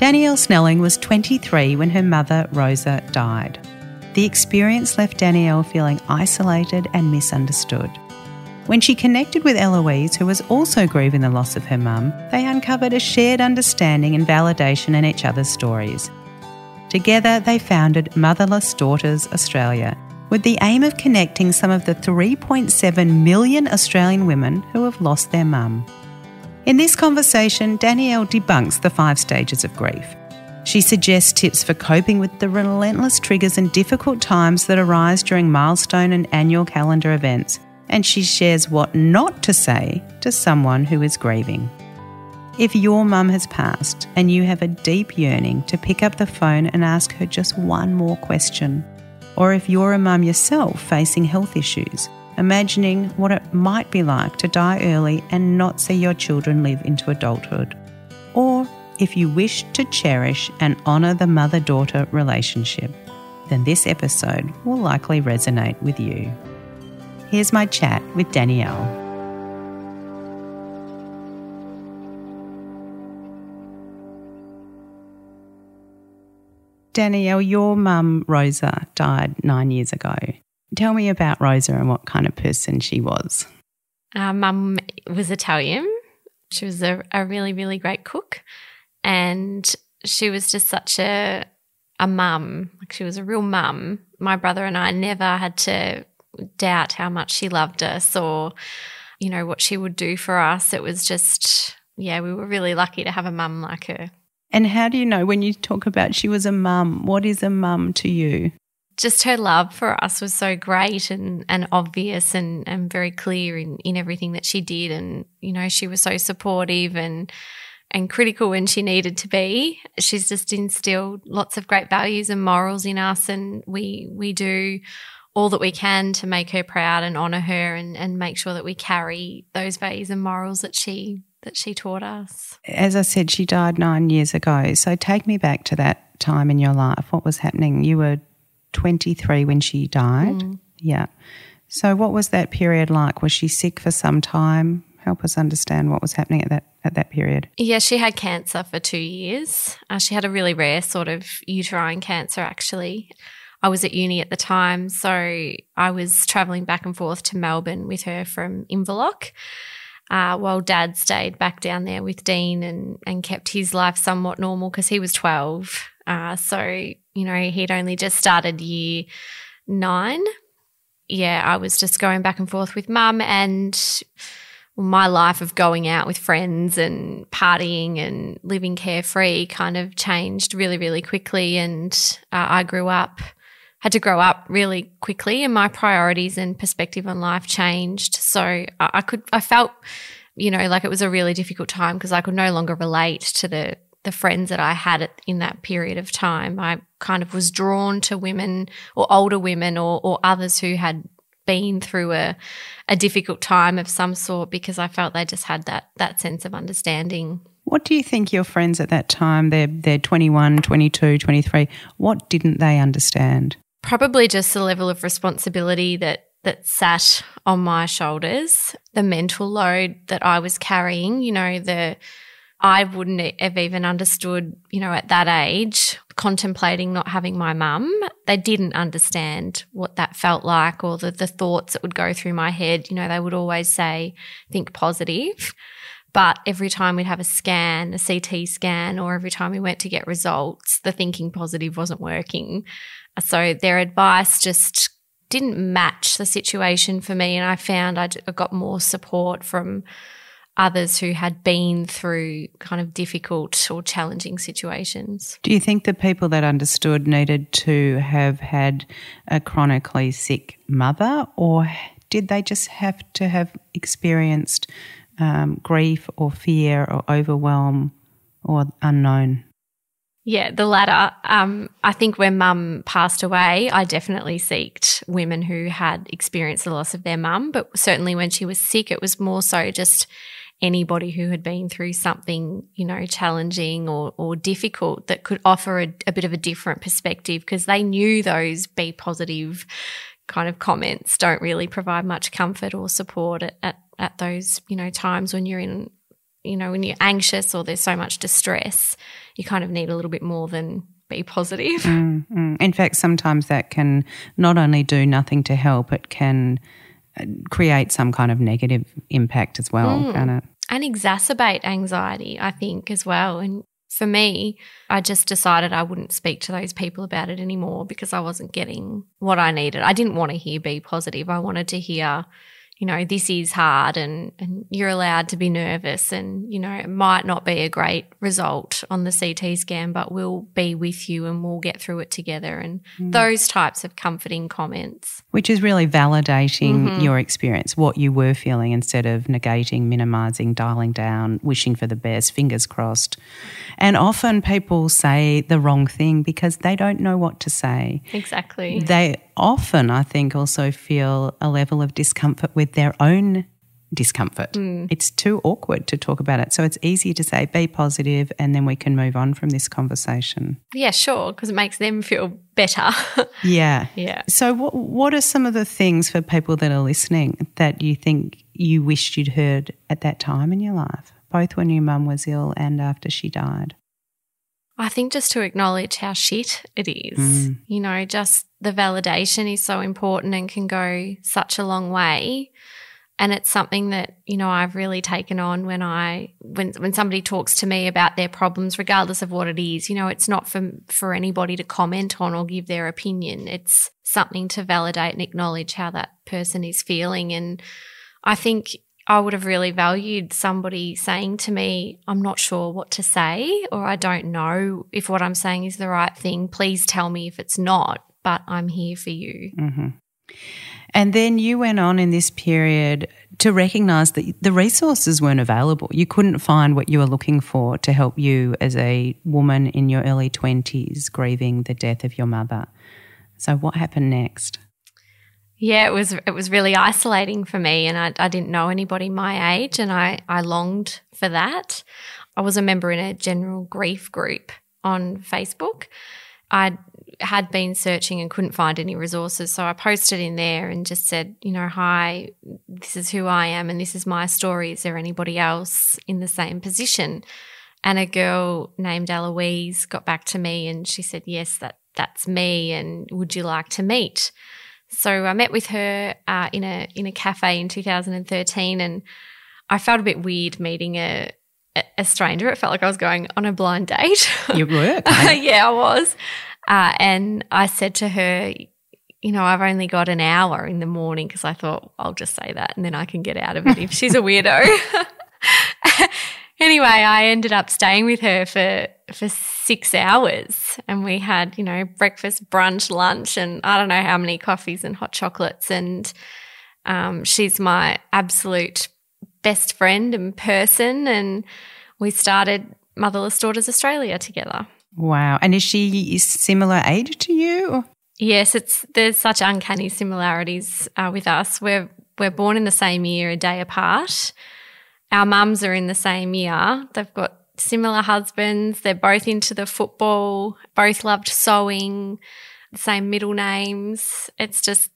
Danielle Snelling was 23 when her mother, Rosa, died. The experience left Danielle feeling isolated and misunderstood. When she connected with Eloise, who was also grieving the loss of her mum, they uncovered a shared understanding and validation in each other's stories. Together, they founded Motherless Daughters Australia with the aim of connecting some of the 3.7 million Australian women who have lost their mum. In this conversation, Danielle debunks the five stages of grief. She suggests tips for coping with the relentless triggers and difficult times that arise during milestone and annual calendar events, and she shares what not to say to someone who is grieving. If your mum has passed and you have a deep yearning to pick up the phone and ask her just one more question, or if you're a mum yourself facing health issues, imagining what it might be like to die early and not see your children live into adulthood. Or if you wish to cherish and honour the mother daughter relationship, then this episode will likely resonate with you. Here's my chat with Danielle. Danielle, your mum, Rosa, died nine years ago. Tell me about Rosa and what kind of person she was. Our mum was Italian. She was a, a really, really great cook. And she was just such a a mum. Like she was a real mum. My brother and I never had to doubt how much she loved us or, you know, what she would do for us. It was just, yeah, we were really lucky to have a mum like her. And how do you know when you talk about she was a mum, what is a mum to you? Just her love for us was so great and, and obvious and, and very clear in, in everything that she did. And, you know, she was so supportive and and critical when she needed to be. She's just instilled lots of great values and morals in us and we we do all that we can to make her proud and honour her and, and make sure that we carry those values and morals that she that she taught us. As I said, she died nine years ago. So take me back to that time in your life. What was happening? You were 23 when she died. Mm. Yeah. So what was that period like? Was she sick for some time? Help us understand what was happening at that at that period. Yeah, she had cancer for two years. Uh, she had a really rare sort of uterine cancer, actually. I was at uni at the time, so I was travelling back and forth to Melbourne with her from Inverloch uh, while dad stayed back down there with Dean and, and kept his life somewhat normal because he was 12. Uh, so, you know, he'd only just started year nine. Yeah, I was just going back and forth with mum and my life of going out with friends and partying and living carefree kind of changed really, really quickly. And uh, I grew up had to grow up really quickly and my priorities and perspective on life changed. So I, I could, I felt, you know, like it was a really difficult time because I could no longer relate to the, the friends that I had in that period of time. I kind of was drawn to women or older women or, or others who had been through a, a difficult time of some sort because I felt they just had that, that sense of understanding. What do you think your friends at that time, they're, they're 21, 22, 23, what didn't they understand? Probably just the level of responsibility that that sat on my shoulders, the mental load that I was carrying, you know, the I wouldn't have even understood, you know, at that age, contemplating not having my mum. They didn't understand what that felt like or the, the thoughts that would go through my head. You know, they would always say, think positive. But every time we'd have a scan, a CT scan, or every time we went to get results, the thinking positive wasn't working. So their advice just didn't match the situation for me. And I found I got more support from others who had been through kind of difficult or challenging situations. Do you think the people that understood needed to have had a chronically sick mother, or did they just have to have experienced um, grief or fear or overwhelm or unknown? Yeah, the latter. Um, I think when mum passed away, I definitely seeked women who had experienced the loss of their mum. But certainly when she was sick, it was more so just anybody who had been through something, you know, challenging or, or difficult that could offer a, a bit of a different perspective because they knew those be positive kind of comments don't really provide much comfort or support at, at, at those, you know, times when you're in you know, when you're anxious or there's so much distress, you kind of need a little bit more than be positive. Mm, mm. In fact, sometimes that can not only do nothing to help, it can create some kind of negative impact as well, mm. can it? And exacerbate anxiety, I think, as well. And for me, I just decided I wouldn't speak to those people about it anymore because I wasn't getting what I needed. I didn't want to hear be positive. I wanted to hear you know, this is hard and, and you're allowed to be nervous and, you know, it might not be a great result on the CT scan, but we'll be with you and we'll get through it together. And mm. those types of comforting comments. Which is really validating mm-hmm. your experience, what you were feeling instead of negating, minimizing, dialing down, wishing for the best, fingers crossed. And often people say the wrong thing because they don't know what to say. Exactly. They often, I think, also feel a level of discomfort with their own discomfort. Mm. It's too awkward to talk about it. So it's easier to say, be positive, and then we can move on from this conversation. Yeah, sure, because it makes them feel better. yeah. Yeah. So, what, what are some of the things for people that are listening that you think you wished you'd heard at that time in your life, both when your mum was ill and after she died? I think just to acknowledge how shit it is. Mm. You know, just the validation is so important and can go such a long way. And it's something that, you know, I've really taken on when I when when somebody talks to me about their problems, regardless of what it is. You know, it's not for for anybody to comment on or give their opinion. It's something to validate and acknowledge how that person is feeling. And I think I would have really valued somebody saying to me, I'm not sure what to say, or I don't know if what I'm saying is the right thing. Please tell me if it's not, but I'm here for you. Mm-hmm. And then you went on in this period to recognize that the resources weren't available. You couldn't find what you were looking for to help you as a woman in your early 20s grieving the death of your mother. So, what happened next? Yeah, it was it was really isolating for me, and I, I didn't know anybody my age, and I I longed for that. I was a member in a general grief group on Facebook. I had been searching and couldn't find any resources, so I posted in there and just said, you know, hi, this is who I am, and this is my story. Is there anybody else in the same position? And a girl named Eloise got back to me, and she said, yes, that that's me, and would you like to meet? So I met with her uh, in a in a cafe in 2013, and I felt a bit weird meeting a a stranger. It felt like I was going on a blind date. You were, yeah, I was. Uh, and I said to her, you know, I've only got an hour in the morning because I thought I'll just say that and then I can get out of it if she's a weirdo. anyway, I ended up staying with her for for six hours, and we had you know breakfast, brunch, lunch, and I don't know how many coffees and hot chocolates. And um, she's my absolute best friend and person, and we started Motherless Daughters Australia together. Wow! And is she similar age to you? Yes, it's there's such uncanny similarities uh, with us. We're we're born in the same year, a day apart our mums are in the same year. They've got similar husbands. They're both into the football, both loved sewing, same middle names. It's just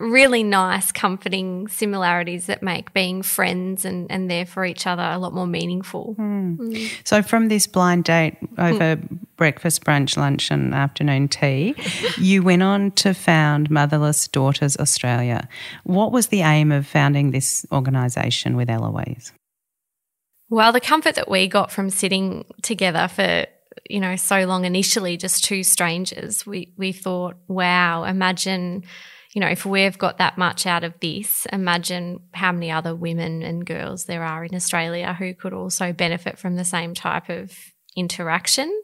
really nice, comforting similarities that make being friends and, and there for each other a lot more meaningful. Mm. Mm. So, from this blind date over mm. breakfast, brunch, lunch, and afternoon tea, you went on to found Motherless Daughters Australia. What was the aim of founding this organisation with Eloise? Well, the comfort that we got from sitting together for you know so long initially just two strangers we we thought wow imagine you know if we've got that much out of this imagine how many other women and girls there are in Australia who could also benefit from the same type of interaction.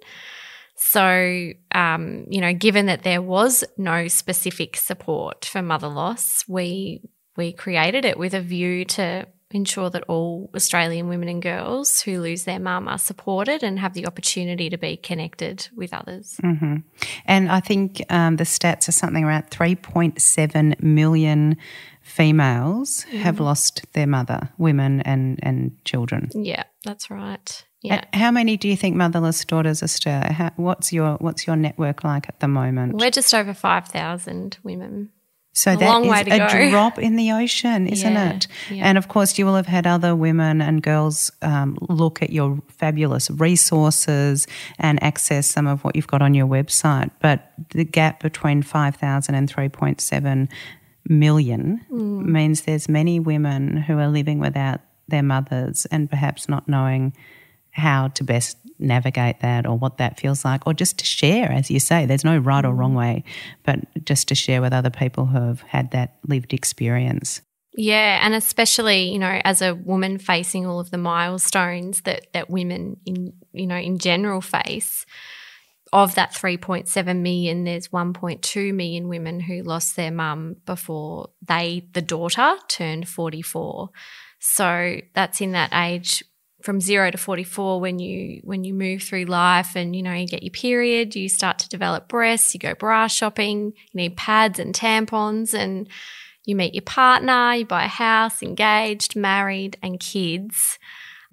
So um, you know given that there was no specific support for mother loss we we created it with a view to ensure that all Australian women and girls who lose their mum are supported and have the opportunity to be connected with others. Mm-hmm. And I think um, the stats are something around 3.7 million females mm. have lost their mother, women and, and children. Yeah, that's right. Yeah. How many do you think Motherless Daughters Australia? How, what's your what's your network like at the moment? We're just over five thousand women. So A that is a go. drop in the ocean, isn't Yeah, it? yeah. And of course, you will have had other women and girls um, look at your fabulous resources and access some of what you've got on your website. But the gap between 5,000 and 3.7 million Mm. means there's many women who are living without their mothers and perhaps not knowing how to best navigate that or what that feels like, or just to share, as you say, there's no right or mm. wrong way, but just to share with other people who have had that lived experience. Yeah, and especially you know as a woman facing all of the milestones that that women in you know in general face. Of that 3.7 million, there's 1.2 million women who lost their mum before they, the daughter, turned 44. So that's in that age from zero to 44 when you when you move through life and you know you get your period you start to develop breasts you go bra shopping you need pads and tampons and you meet your partner you buy a house engaged married and kids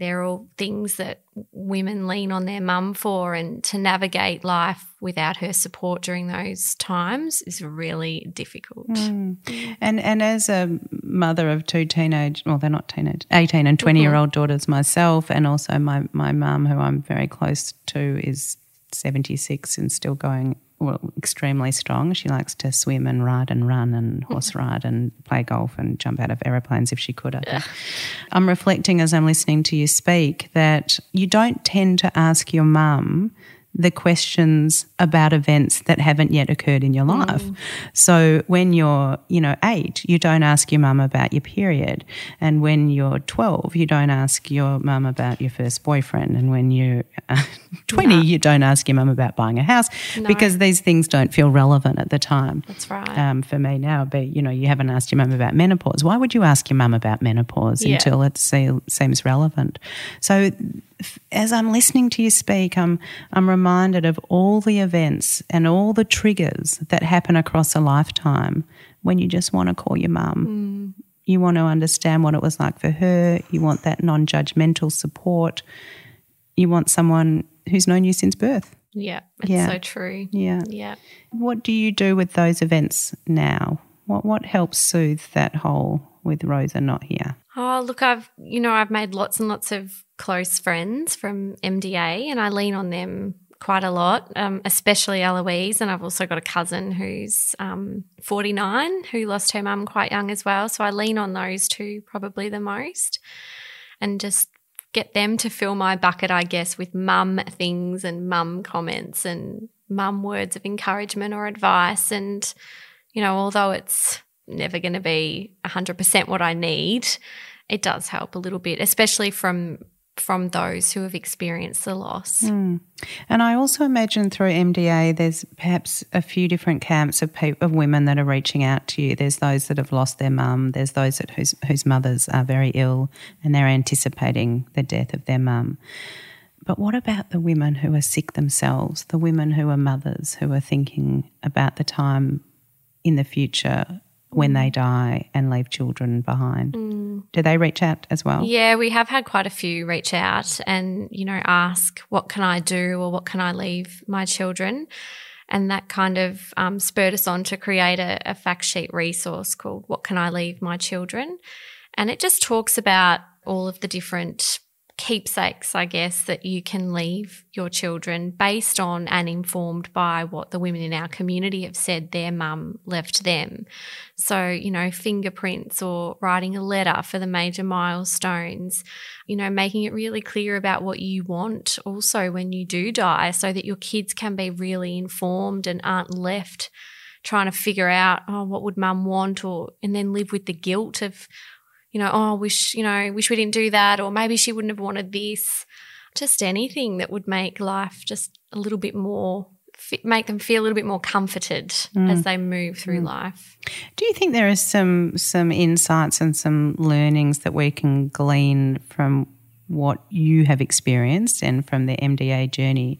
they're all things that women lean on their mum for and to navigate life without her support during those times is really difficult. Hmm. And and as a mother of two teenage, well, they're not teenage, eighteen and twenty year old mm-hmm. daughters myself, and also my my mum, who I'm very close to, is seventy six and still going well, extremely strong. She likes to swim and ride and run and horse ride and play golf and jump out of aeroplanes if she could. I think. I'm reflecting as I'm listening to you speak that you don't tend to ask your mum the questions about events that haven't yet occurred in your life. So when you're, you know, eight, you don't ask your mum about your period. And when you're 12, you don't ask your mum about your first boyfriend. And when you're uh, 20, you don't ask your mum about buying a house because these things don't feel relevant at the time. that's right Um, for me now, but you know, you haven't asked your mum about menopause. Why would you ask your mum about menopause Yeah. until it se- seems relevant? So, as I'm listening to you speak, I'm I'm reminded of all the events and all the triggers that happen across a lifetime when you just want to call your mum. Mm. You want to understand what it was like for her. You want that non-judgmental support. You want someone who's known you since birth. yeah it's Yeah. so true Yeah. yeah What do you do with those events now? What what helps soothe that hole with Rosa not here? Oh, look, I've, you know, I've made lots and lots of close friends from MDA and I lean on them quite a lot, um, especially Eloise. And I've also got a cousin who's um, 49 who lost her mum quite young as well. So I lean on those two probably the most and just get them to fill my bucket, I guess, with mum things and mum comments and mum words of encouragement or advice. And, you know, although it's never going to be 100% what I need, it does help a little bit, especially from from those who have experienced the loss. Hmm. And I also imagine through MDA, there's perhaps a few different camps of people, of women that are reaching out to you. There's those that have lost their mum. There's those that whose whose mothers are very ill and they're anticipating the death of their mum. But what about the women who are sick themselves? The women who are mothers who are thinking about the time in the future when they die and leave children behind. Do they reach out as well? Yeah, we have had quite a few reach out and, you know, ask, what can I do or what can I leave my children? And that kind of um, spurred us on to create a, a fact sheet resource called What Can I Leave My Children? And it just talks about all of the different keepsakes, I guess, that you can leave your children based on and informed by what the women in our community have said their mum left them. So, you know, fingerprints or writing a letter for the major milestones, you know, making it really clear about what you want also when you do die so that your kids can be really informed and aren't left trying to figure out, oh, what would mum want or, and then live with the guilt of, you know, oh, wish, you know, wish we didn't do that, or maybe she wouldn't have wanted this. Just anything that would make life just a little bit more, make them feel a little bit more comforted mm. as they move through mm. life. Do you think there are some some insights and some learnings that we can glean from what you have experienced and from the MDA journey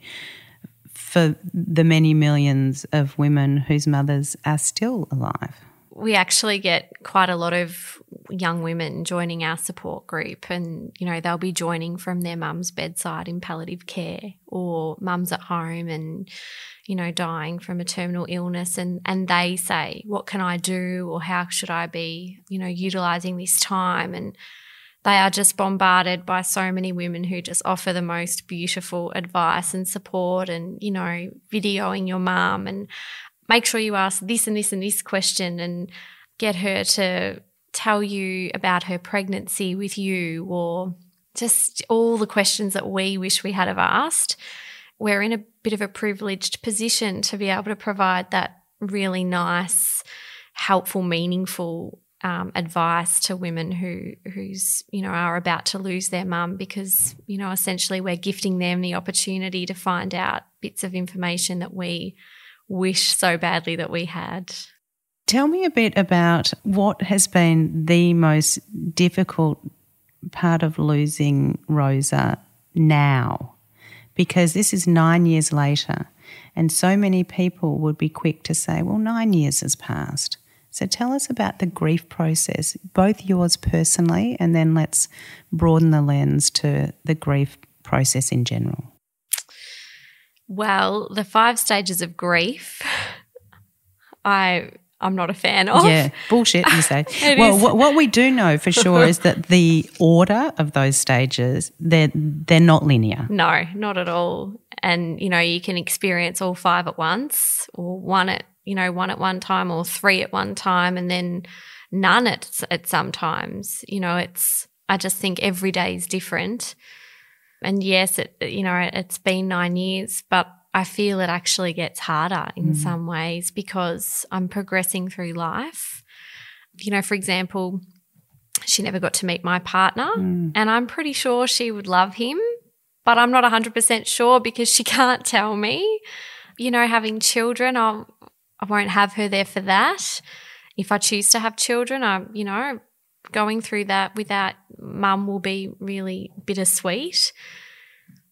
for the many millions of women whose mothers are still alive? We actually get quite a lot of young women joining our support group and you know they'll be joining from their mum's bedside in palliative care or mum's at home and you know dying from a terminal illness and and they say what can I do or how should I be you know utilizing this time? And they are just bombarded by so many women who just offer the most beautiful advice and support and you know videoing your mum and make sure you ask this and this and this question and get her to tell you about her pregnancy with you or just all the questions that we wish we had have asked. We're in a bit of a privileged position to be able to provide that really nice, helpful, meaningful um, advice to women who who's you know are about to lose their mum because you know essentially we're gifting them the opportunity to find out bits of information that we wish so badly that we had. Tell me a bit about what has been the most difficult part of losing Rosa now, because this is nine years later, and so many people would be quick to say, well, nine years has passed. So tell us about the grief process, both yours personally, and then let's broaden the lens to the grief process in general. Well, the five stages of grief, I I'm not a fan of. Yeah, bullshit, you say. well, what, what, we do know for sure is that the order of those stages they're they're not linear. No, not at all. And you know, you can experience all five at once, or one at you know one at one time, or three at one time, and then none at at sometimes. You know, it's I just think every day is different. And yes, it, you know, it's been nine years, but I feel it actually gets harder in mm. some ways because I'm progressing through life. You know, for example, she never got to meet my partner, mm. and I'm pretty sure she would love him, but I'm not 100% sure because she can't tell me. You know, having children, I'll, I won't have her there for that. If I choose to have children, I, you know, going through that without mum will be really bittersweet.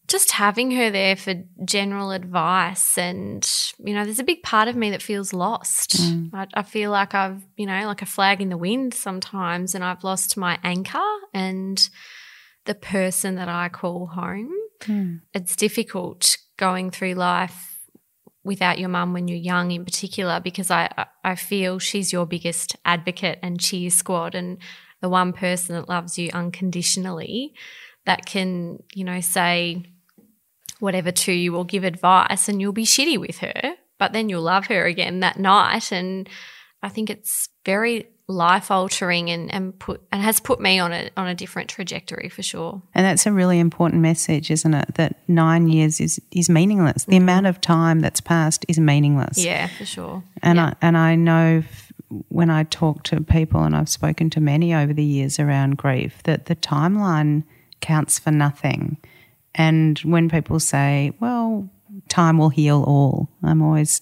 Just having her there for general advice, and you know, there's a big part of me that feels lost. Mm. I, I feel like I've, you know, like a flag in the wind sometimes, and I've lost my anchor and the person that I call home. Mm. It's difficult going through life without your mum when you're young in particular because I I feel she's your biggest advocate and cheer squad and the one person that loves you unconditionally that can, you know, say whatever to you or give advice and you'll be shitty with her, but then you'll love her again that night. And I think it's very life altering and, and put and has put me on a on a different trajectory for sure. And that's a really important message, isn't it? That nine years is is meaningless. The mm. amount of time that's passed is meaningless. Yeah, for sure. And yeah. I and I know when I talk to people, and I've spoken to many over the years around grief, that the timeline counts for nothing. And when people say, well, time will heal all, I'm always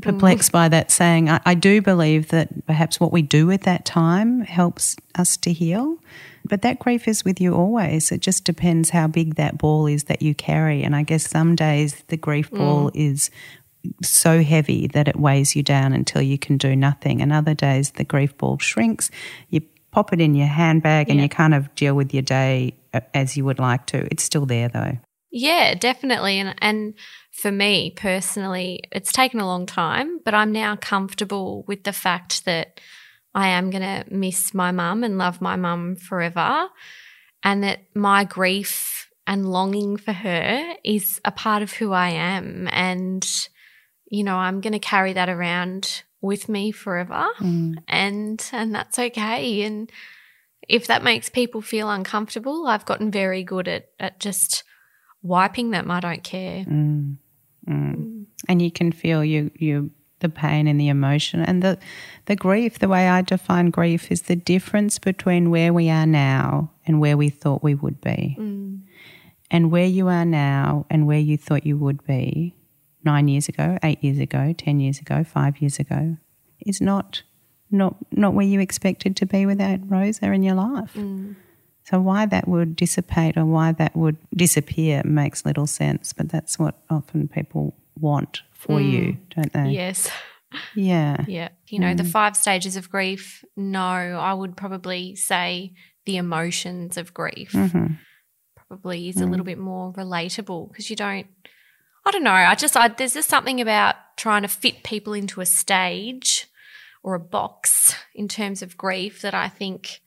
perplexed mm. by that saying. I, I do believe that perhaps what we do with that time helps us to heal. But that grief is with you always. It just depends how big that ball is that you carry. And I guess some days the grief ball mm. is so heavy that it weighs you down until you can do nothing. And other days the grief ball shrinks, you pop it in your handbag and you kind of deal with your day uh, as you would like to. It's still there though. Yeah, definitely. And and for me personally, it's taken a long time, but I'm now comfortable with the fact that I am going to miss my mum and love my mum forever and that my grief and longing for her is a part of who I am and you know, I'm going to carry that around with me forever mm. and and that's okay and if that makes people feel uncomfortable, I've gotten very good at at just wiping them. I don't care. Mm. Mm. mm. And you can feel you you the pain and the emotion and the the grief. The way I define grief is the difference between where we are now and where we thought we would be. Mm. And where you are now and where you thought you would be nine years ago, eight years ago, 10 years ago, five years ago is not, not, not where you expected to be without Rosa in your life. Mm. So, why that would dissipate or why that would disappear makes little sense, but that's what often people want for mm. you, don't they? Yes. Yeah. Yeah. You know, the Mm. five stages of grief, no, I would probably say the emotions of grief hmm probably is a Mm. little bit more relatable because you don't, I don't know. I just, I, there's just something about trying to fit people into a stage or a box in terms of grief that I think,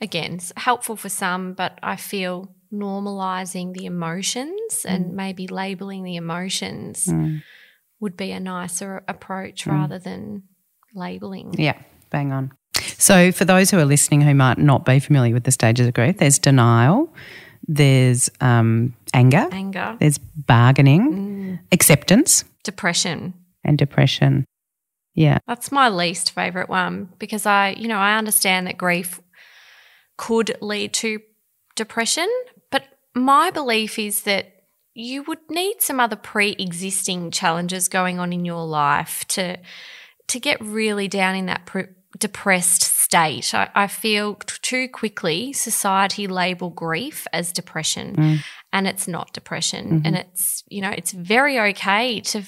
again, is helpful for some, but I feel normalizing the emotions and maybe labeling the emotions Mm. would be a nicer approach Mm. rather than labeling. Yeah, bang on. So, for those who are listening who might not be familiar with the stages of grief, there's denial, there's um, anger, Anger, there's bargaining, mm, acceptance, depression. and depression. Yeah. That's my least favorite one because I, you know, I understand that grief could lead to depression, but my belief is that you would need some other pre-existing challenges going on in your life to to get really down in that pre- depressed state. I, I feel t- too quickly society label grief as depression, Mm. And it's not depression, and it's you know it's very okay to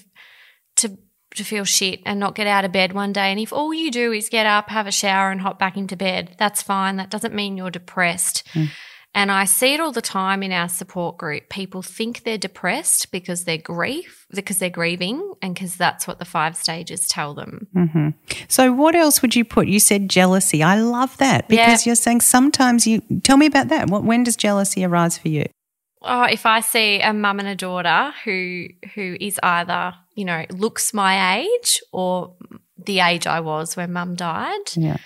to to feel shit and not get out of bed one day. And if all you do is get up, have a shower, and hop back into bed, that's fine. That doesn't mean you're depressed. And I see it all the time in our support group. People think they're depressed because they're grief, because they're grieving, and because that's what the five stages tell them. hmm So, what else would you put? You said jealousy. I love that because you're saying sometimes you tell me about that. What, when does jealousy arise for you? Oh, if I see a mum and a daughter who who is either you know looks my age or the age I was when mum died, Yeah.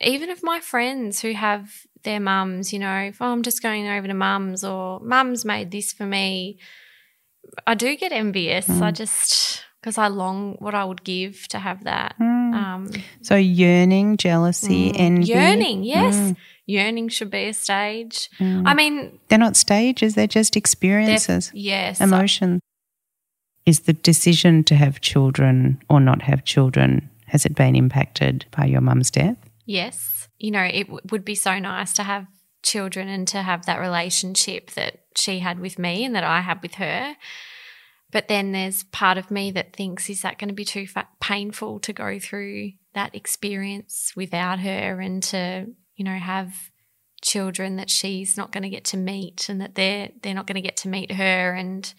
even if my friends who have their mums, you know, if oh, I'm just going over to mums or mum's made this for me, I do get envious. I just because I long what I would give to have that. Mm. Um, So, yearning, jealousy, mm, envy. yearning, yes, Mm. Yearning should be a stage. Mm. I mean, They're not stages, they're just they're- experiences, yes, emotion. Is the decision to have children or not have children, has it been impacted by your mum's death? Yes. You know, it w- would be so nice to have children and to have that relationship that she had with me and that I had with her. But then there's part of me that thinks, is that going to be too fa- painful to go through that experience without her and to, you know, have children that she's not going to get to meet and that they're they're not going to get to meet her and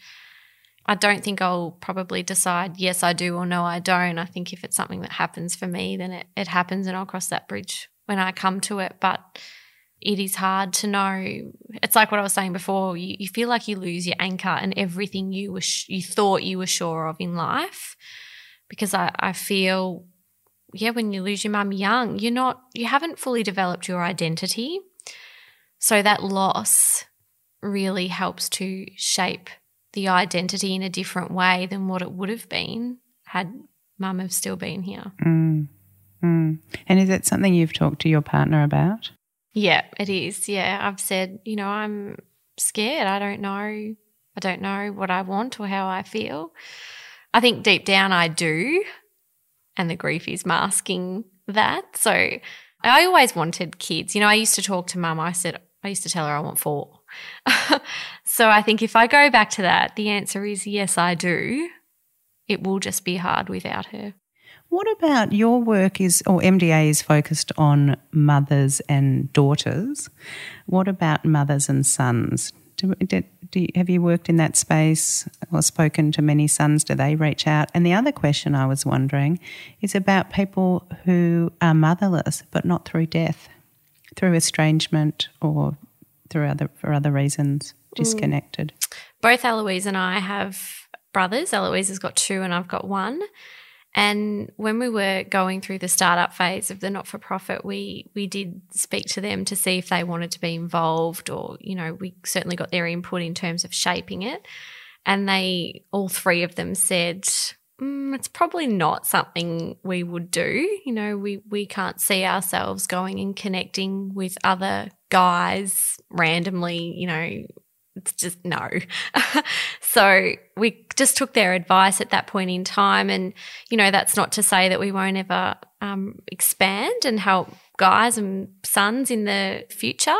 I don't think I'll probably decide yes I do or no I don't. I think if it's something that happens for me then it, it happens and I'll cross that bridge when I come to it. But it is hard to know. It's like what I was saying before. You, you feel like you lose your anchor and everything you were sh- you thought you were sure of in life, because I, I feel, yeah, when you lose your mum young, you're not you haven't fully developed your identity, so that loss really helps to shape the identity in a different way than what it would have been had mum have still been here. Mm. Mm. And is it something you've talked to your partner about? Yeah, it is. Yeah, I've said, you know, I'm scared. I don't know. I don't know what I want or how I feel. I think deep down I do. And the grief is masking that. So I always wanted kids. You know, I used to talk to mum. I said, I used to tell her I want four. so I think if I go back to that, the answer is yes, I do. It will just be hard without her. What about your work is, or MDA is focused on mothers and daughters. What about mothers and sons? Do, do you, have you worked in that space or spoken to many sons? Do they reach out? And the other question I was wondering is about people who are motherless but not through death, through estrangement or through other for other reasons, hmm. disconnected. both Eloise and I have brothers. Eloise has got two and I've got one. And when we were going through the startup phase of the not for profit, we we did speak to them to see if they wanted to be involved or, you know, we certainly got their input in terms of shaping it. And they all three of them said, mm, it's probably not something we would do. You know, we we can't see ourselves going and connecting with other guys randomly, you know, it's just no. so we just took their advice at that point in time. And, you know, that's not to say that we won't ever um, expand and help guys and sons in the future.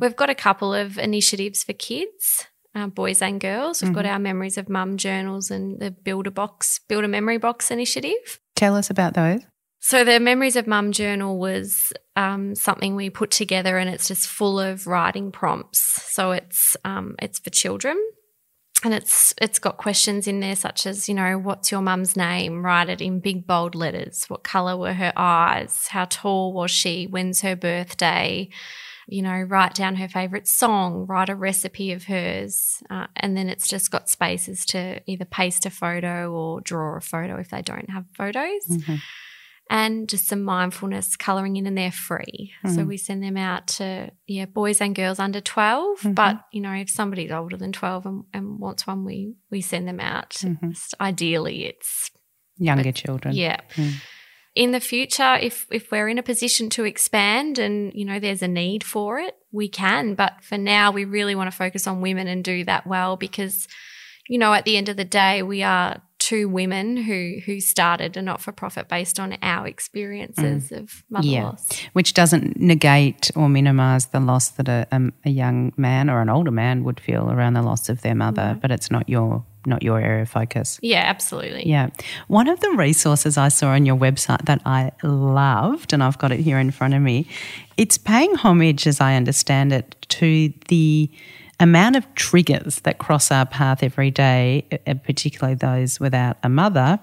We've got a couple of initiatives for kids. Uh, boys and girls. We've got our Memories of Mum journals and the Build a Box, Build a Memory Box initiative. Tell us about those. So the Memories of Mum journal was um, something we put together, and it's just full of writing prompts. So it's um, it's for children, and it's it's got questions in there such as you know what's your mum's name? Write it in big bold letters. What color were her eyes? How tall was she? When's her birthday? You know, write down her favorite song. Write a recipe of hers, uh, and then it's just got spaces to either paste a photo or draw a photo if they don't have photos. Mm-hmm and just some mindfulness colouring in, and they're free. Mm. So we send them out to yeah boys and girls under 12 mm-hmm. But you know, if somebody's older than twelve and, and wants one, we we send them out. Mm-hmm. ideally, it's younger but, children. Yeah. Mm. In the future, if if we're in a position to expand and you know there's a need for it, we can. But for now, we really want to focus on women and do that well because you know at the end of the day, we are two women who who started a not for profit based on our experiences mm. of mother yeah. loss, which doesn't negate or minimise the loss that a, a, a, young man or an older man would feel around the loss of their mother. Mm. But it's not your not your area of focus. Yeah, absolutely. Yeah. One of the resources I saw on your website that I loved, and I've got it here in front of me, it's paying homage, as I understand it, to the amount of triggers that cross our path every day, uh, particularly those without a mother.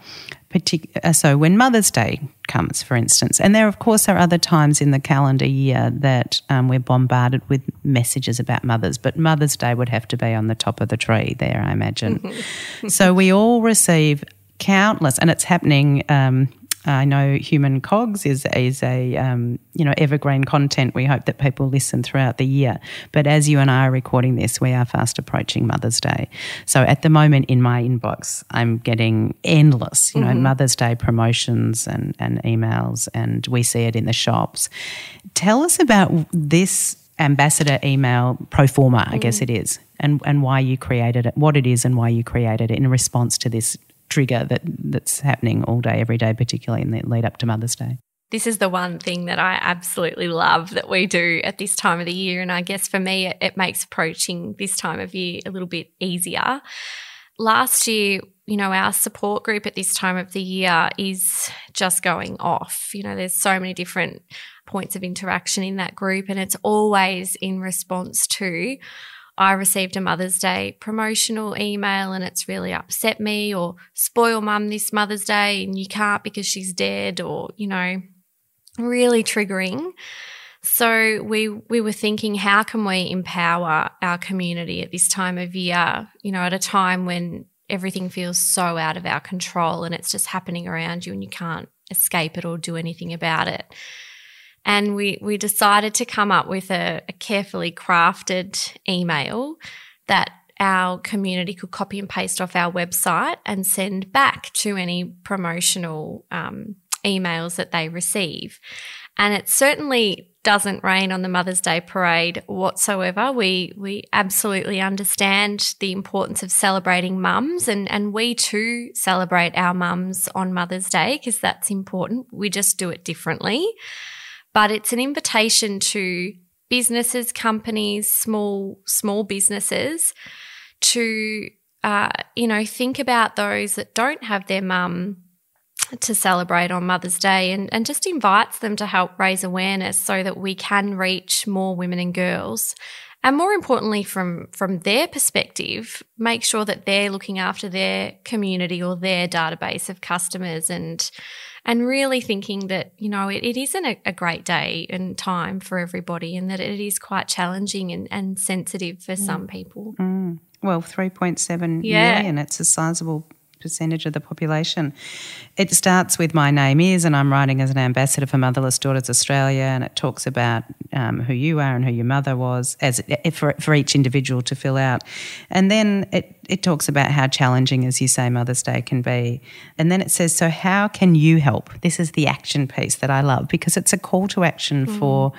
Uh, so when Mother's Day comes, for instance, and there of course are other times in the calendar year that um, we're bombarded with messages about mothers, but Mother's Day would have to be on the top of the tree there, I imagine. so we all receive countless, and it's happening. Um, I know Human Cogs is is a um, you know evergreen content. We hope that people listen throughout the year. But as you and I are recording this, we are fast approaching Mother's Day. So at the moment in my inbox, I'm getting endless, you know, mm-hmm. Mother's Day promotions and and emails, and we see it in the shops. Tell us about this ambassador email pro forma, I mm. guess it is, and and why you created it, what it is, and why you created it in response to this trigger that that's happening all day, every day, particularly in the lead up to Mother's Day. This is the one thing that I absolutely love that we do at this time of the year. And I guess for me, it, it makes approaching this time of year a little bit easier. Last year, you know, our support group at this time of the year is just going off. You know, there's so many different points of interaction in that group, and it's always in response to I received a Mother's Day promotional email and it's really upset me, or spoil mum this Mother's Day and you can't because she's dead, or, you know, really triggering. So we we were thinking, how can we empower our community at this time of year? You know, at a time when everything feels so out of our control and it's just happening around you and you can't escape it or do anything about it. And we, we decided to come up with a, a carefully crafted email that our community could copy and paste off our website and send back to any promotional um, emails that they receive. And it certainly doesn't rain on the Mother's Day parade whatsoever. We we absolutely understand the importance of celebrating mums and, and we too celebrate our mums on Mother's Day because that's important. We just do it differently but it's an invitation to businesses, companies, small small businesses to uh, you know think about those that don't have their mum to celebrate on Mother's Day and, and just invites them to help raise awareness so that we can reach more women and girls. And more importantly, from, from their perspective, make sure that they're looking after their community or their database of customers and and really thinking that, you know, it, it isn't a, a, great day and time for everybody and that it is quite challenging and, and sensitive for mm. some people. Mm. Well, 3.7 yeah. million, it's a sizable percentage of the population. It starts with My Name Is, and I'm writing as an ambassador for Motherless Daughters Australia, and it talks about um, who you are and who your mother was as for, for each individual to fill out. And then it, it talks about how challenging, as you say, Mother's Day can be. And then it says, So, how can you help? This is the action piece that I love because it's a call to action mm. for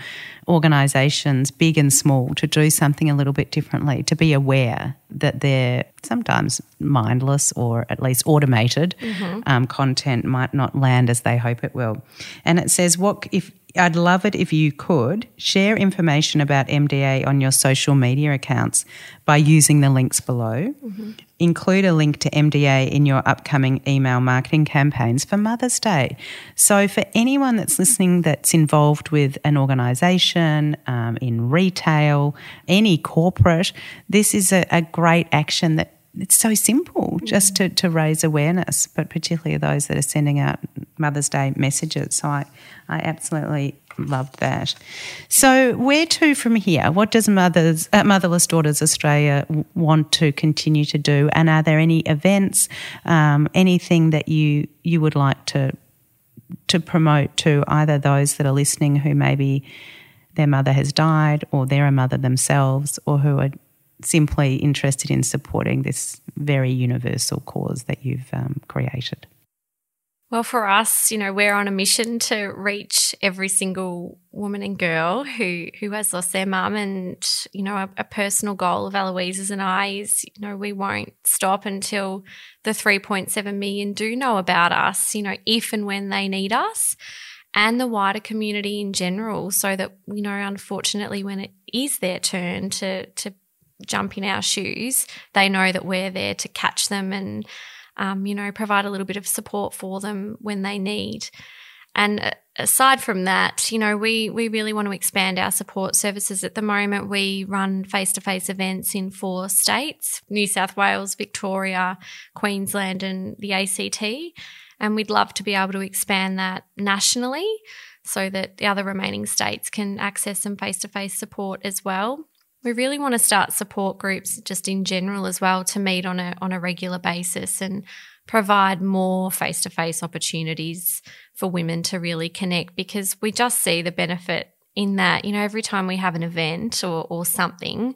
organisations, big and small, to do something a little bit differently, to be aware that they're sometimes mindless or at least automated mm-hmm. um, content might not land as they hope it will. And it says, what if I'd love it if you could share information about MDA on your social media accounts by using the links below. Mm-hmm. Include a link to MDA in your upcoming email marketing campaigns for Mother's Day. So, for anyone that's listening that's involved with an organisation, um, in retail, any corporate, this is a, a great action that it's so simple just to, to raise awareness, but particularly those that are sending out Mother's Day messages. So I, I absolutely loved that. So where to from here? What does Mothers uh, Motherless Daughters Australia want to continue to do? And are there any events, um, anything that you you would like to to promote to either those that are listening who maybe their mother has died or they're a mother themselves or who are simply interested in supporting this very universal cause that you've um, created? Well, for us, you know, we're on a mission to reach every single woman and girl who who has lost their mum, and you know, a, a, personal goal of Eloise's and I is, you know, we won't stop until the 3.7 million do know about us. You know, if and when they need us, and the wider community in general, so that you know, unfortunately, when it is their turn to to jump in our shoes, they know that we're there to catch them and, um, you know, provide a little bit of support for them when they need. And uh, aside from that, you know, we we really want to expand our support services. At the moment, we run face to face events in four states: New South Wales, Victoria, Queensland, and the ACT. And we'd love to be able to expand that nationally, so that the other remaining states can access some face to face support as well. We really want to start support groups just in general as well to meet on a on a regular basis and provide more face-to-face opportunities for women to really connect because we just see the benefit in that, you know, every time we have an event or or something,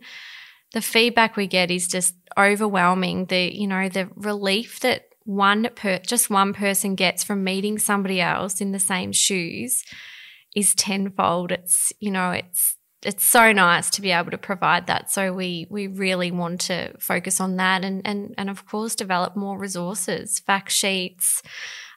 the feedback we get is just overwhelming. The, you know, the relief that one per just one person gets from meeting somebody else in the same shoes is tenfold. It's, you know, it's it's so nice to be able to provide that. So we we really want to focus on that and and and of course develop more resources, fact sheets,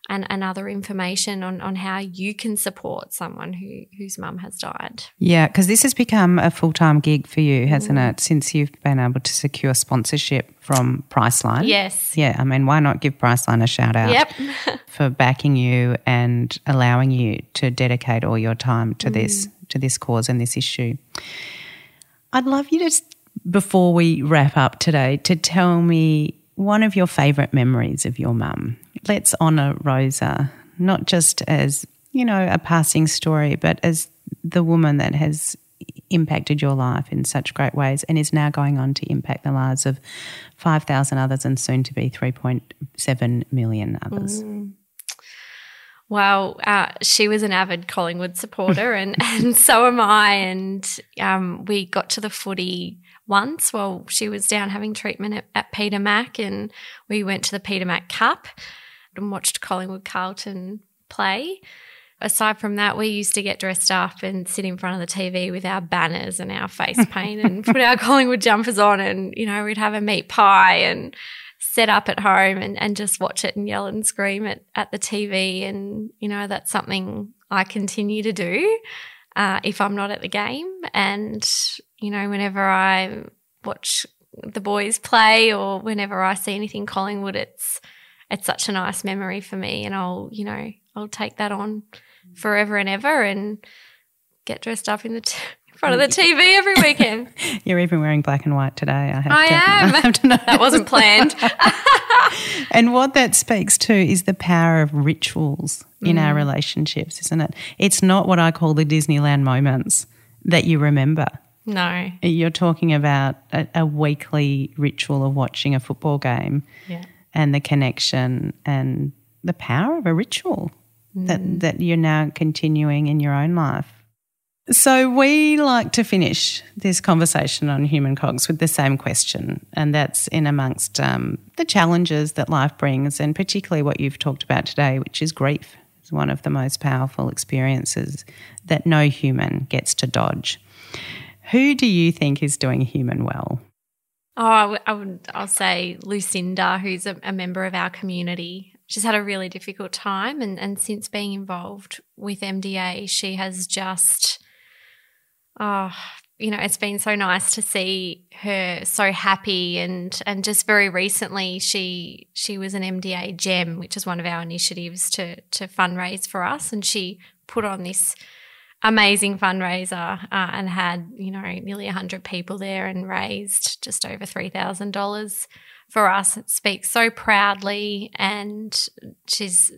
and, and other information on, on how you can support someone who whose mum has died. Yeah, because this has become a full time gig for you, hasn't mm. it? Since you've been able to secure sponsorship from Priceline. Yes. Yeah, I mean, why not give Priceline a shout out yep. for backing you and allowing you to dedicate all your time to mm. this to this cause and this issue. I'd love you to, before we wrap up today, to tell me one of your favourite memories of your mum. Let's honour Rosa, not just as, you know, a passing story, but as the woman that has impacted your life in such great ways and is now going on to impact the lives of 5,000 others and soon to be 3.7 million others. Mm. Well, uh, she was an avid Collingwood supporter, and, and so am I. And um, we got to the footy once while she was down having treatment at, at Peter Mac, and we went to the Peter Mac Cup and watched Collingwood Carlton play. Aside from that, we used to get dressed up and sit in front of the TV with our banners and our face paint and put our Collingwood jumpers on, and you know we'd have a meat pie and set up at home and, and just watch it and yell and scream at, at the TV. And, you know, that's something I continue to do uh, if I'm not at the game. And, you know, whenever I watch the boys play or whenever I see anything Collingwood, it's, it's such a nice memory for me. And I'll, you know, I'll take that on forever and ever and get dressed up in the, t- front of the TV every weekend. You're even wearing black and white today. I, have I to, am. I have to know. That wasn't planned. and what that speaks to is the power of rituals in mm. our relationships, isn't it? It's not what I call the Disneyland moments that you remember. No. You're talking about a, a weekly ritual of watching a football game yeah. and the connection and the power of a ritual mm. that, that you're now continuing in your own life. So, we like to finish this conversation on human cogs with the same question, and that's in amongst um, the challenges that life brings, and particularly what you've talked about today, which is grief. It's one of the most powerful experiences that no human gets to dodge. Who do you think is doing human well? Oh, I would, I would I'll say Lucinda, who's a, a member of our community. she's had a really difficult time. And, and since being involved with MDA, she has just, oh, you know, it's been so nice to see her so happy and and just very recently she she was an MDA gem, which is one of our initiatives to to fundraise for us, and she put on this amazing fundraiser uh, and had you know nearly 100 people there and raised just over $3000 for us. It speaks so proudly and she's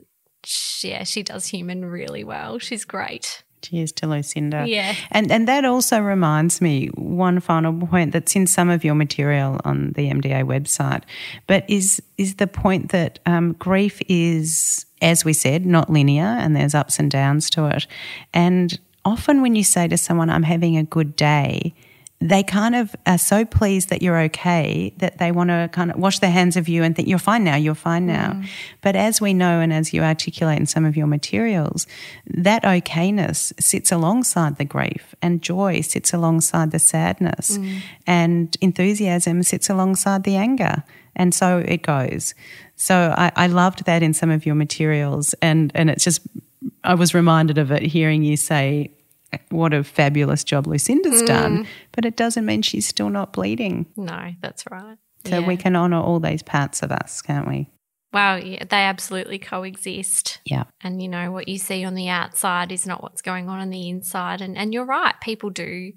she, yeah she does human really well. She's great Cheers to Lucinda. Yeah. And and that also reminds me one final point that's in some of your material on the MDA website, but is is the point that um, grief is, as we said, not linear, and there's ups and downs to it. And often when you say to someone, "I'm having a good day," they kind of are so pleased that you're okay that they want to kind of wash their hands of you and think you're fine now, you're fine now. Mm. But as we know, and as you articulate in some of your materials, that okayness sits alongside the grief, and joy sits alongside the sadness, mm. and enthusiasm sits alongside the anger. And so it goes. So I, I loved that in some of your materials, and, and it's just, I was reminded of it hearing you say, what a fabulous job Lucinda's mm. done, but it doesn't mean she's still not bleeding. No, that's right. So yeah. we can honour all those parts of us, can't we? Wow, yeah, they absolutely coexist. Yeah. And you know, what you see on the outside is not what's going on on the inside. And and you're right, people do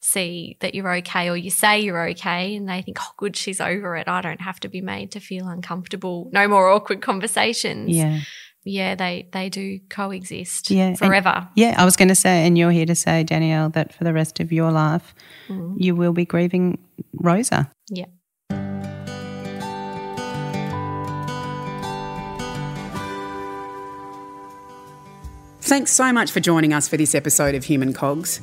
see that you're okay or you say you're okay and they think, oh, good, she's over it. I don't have to be made to feel uncomfortable. No more awkward conversations. Yeah yeah, they they do coexist yeah, forever. And, yeah, I was going to say, and you're here to say, Danielle, that for the rest of your life, mm. you will be grieving Rosa. Yeah. Thanks so much for joining us for this episode of Human Cogs.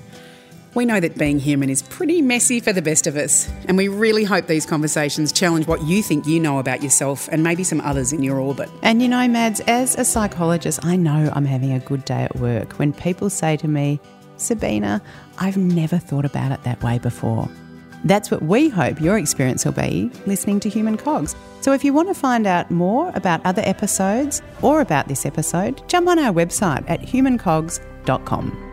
We know that being human is pretty messy for the best of us, and we really hope these conversations challenge what you think you know about yourself and maybe some others in your orbit. And you know, Mads, as a psychologist, I know I'm having a good day at work when people say to me, Sabina, I've never thought about it that way before. That's what we hope your experience will be listening to Human Cogs. So if you want to find out more about other episodes or about this episode, jump on our website at humancogs.com.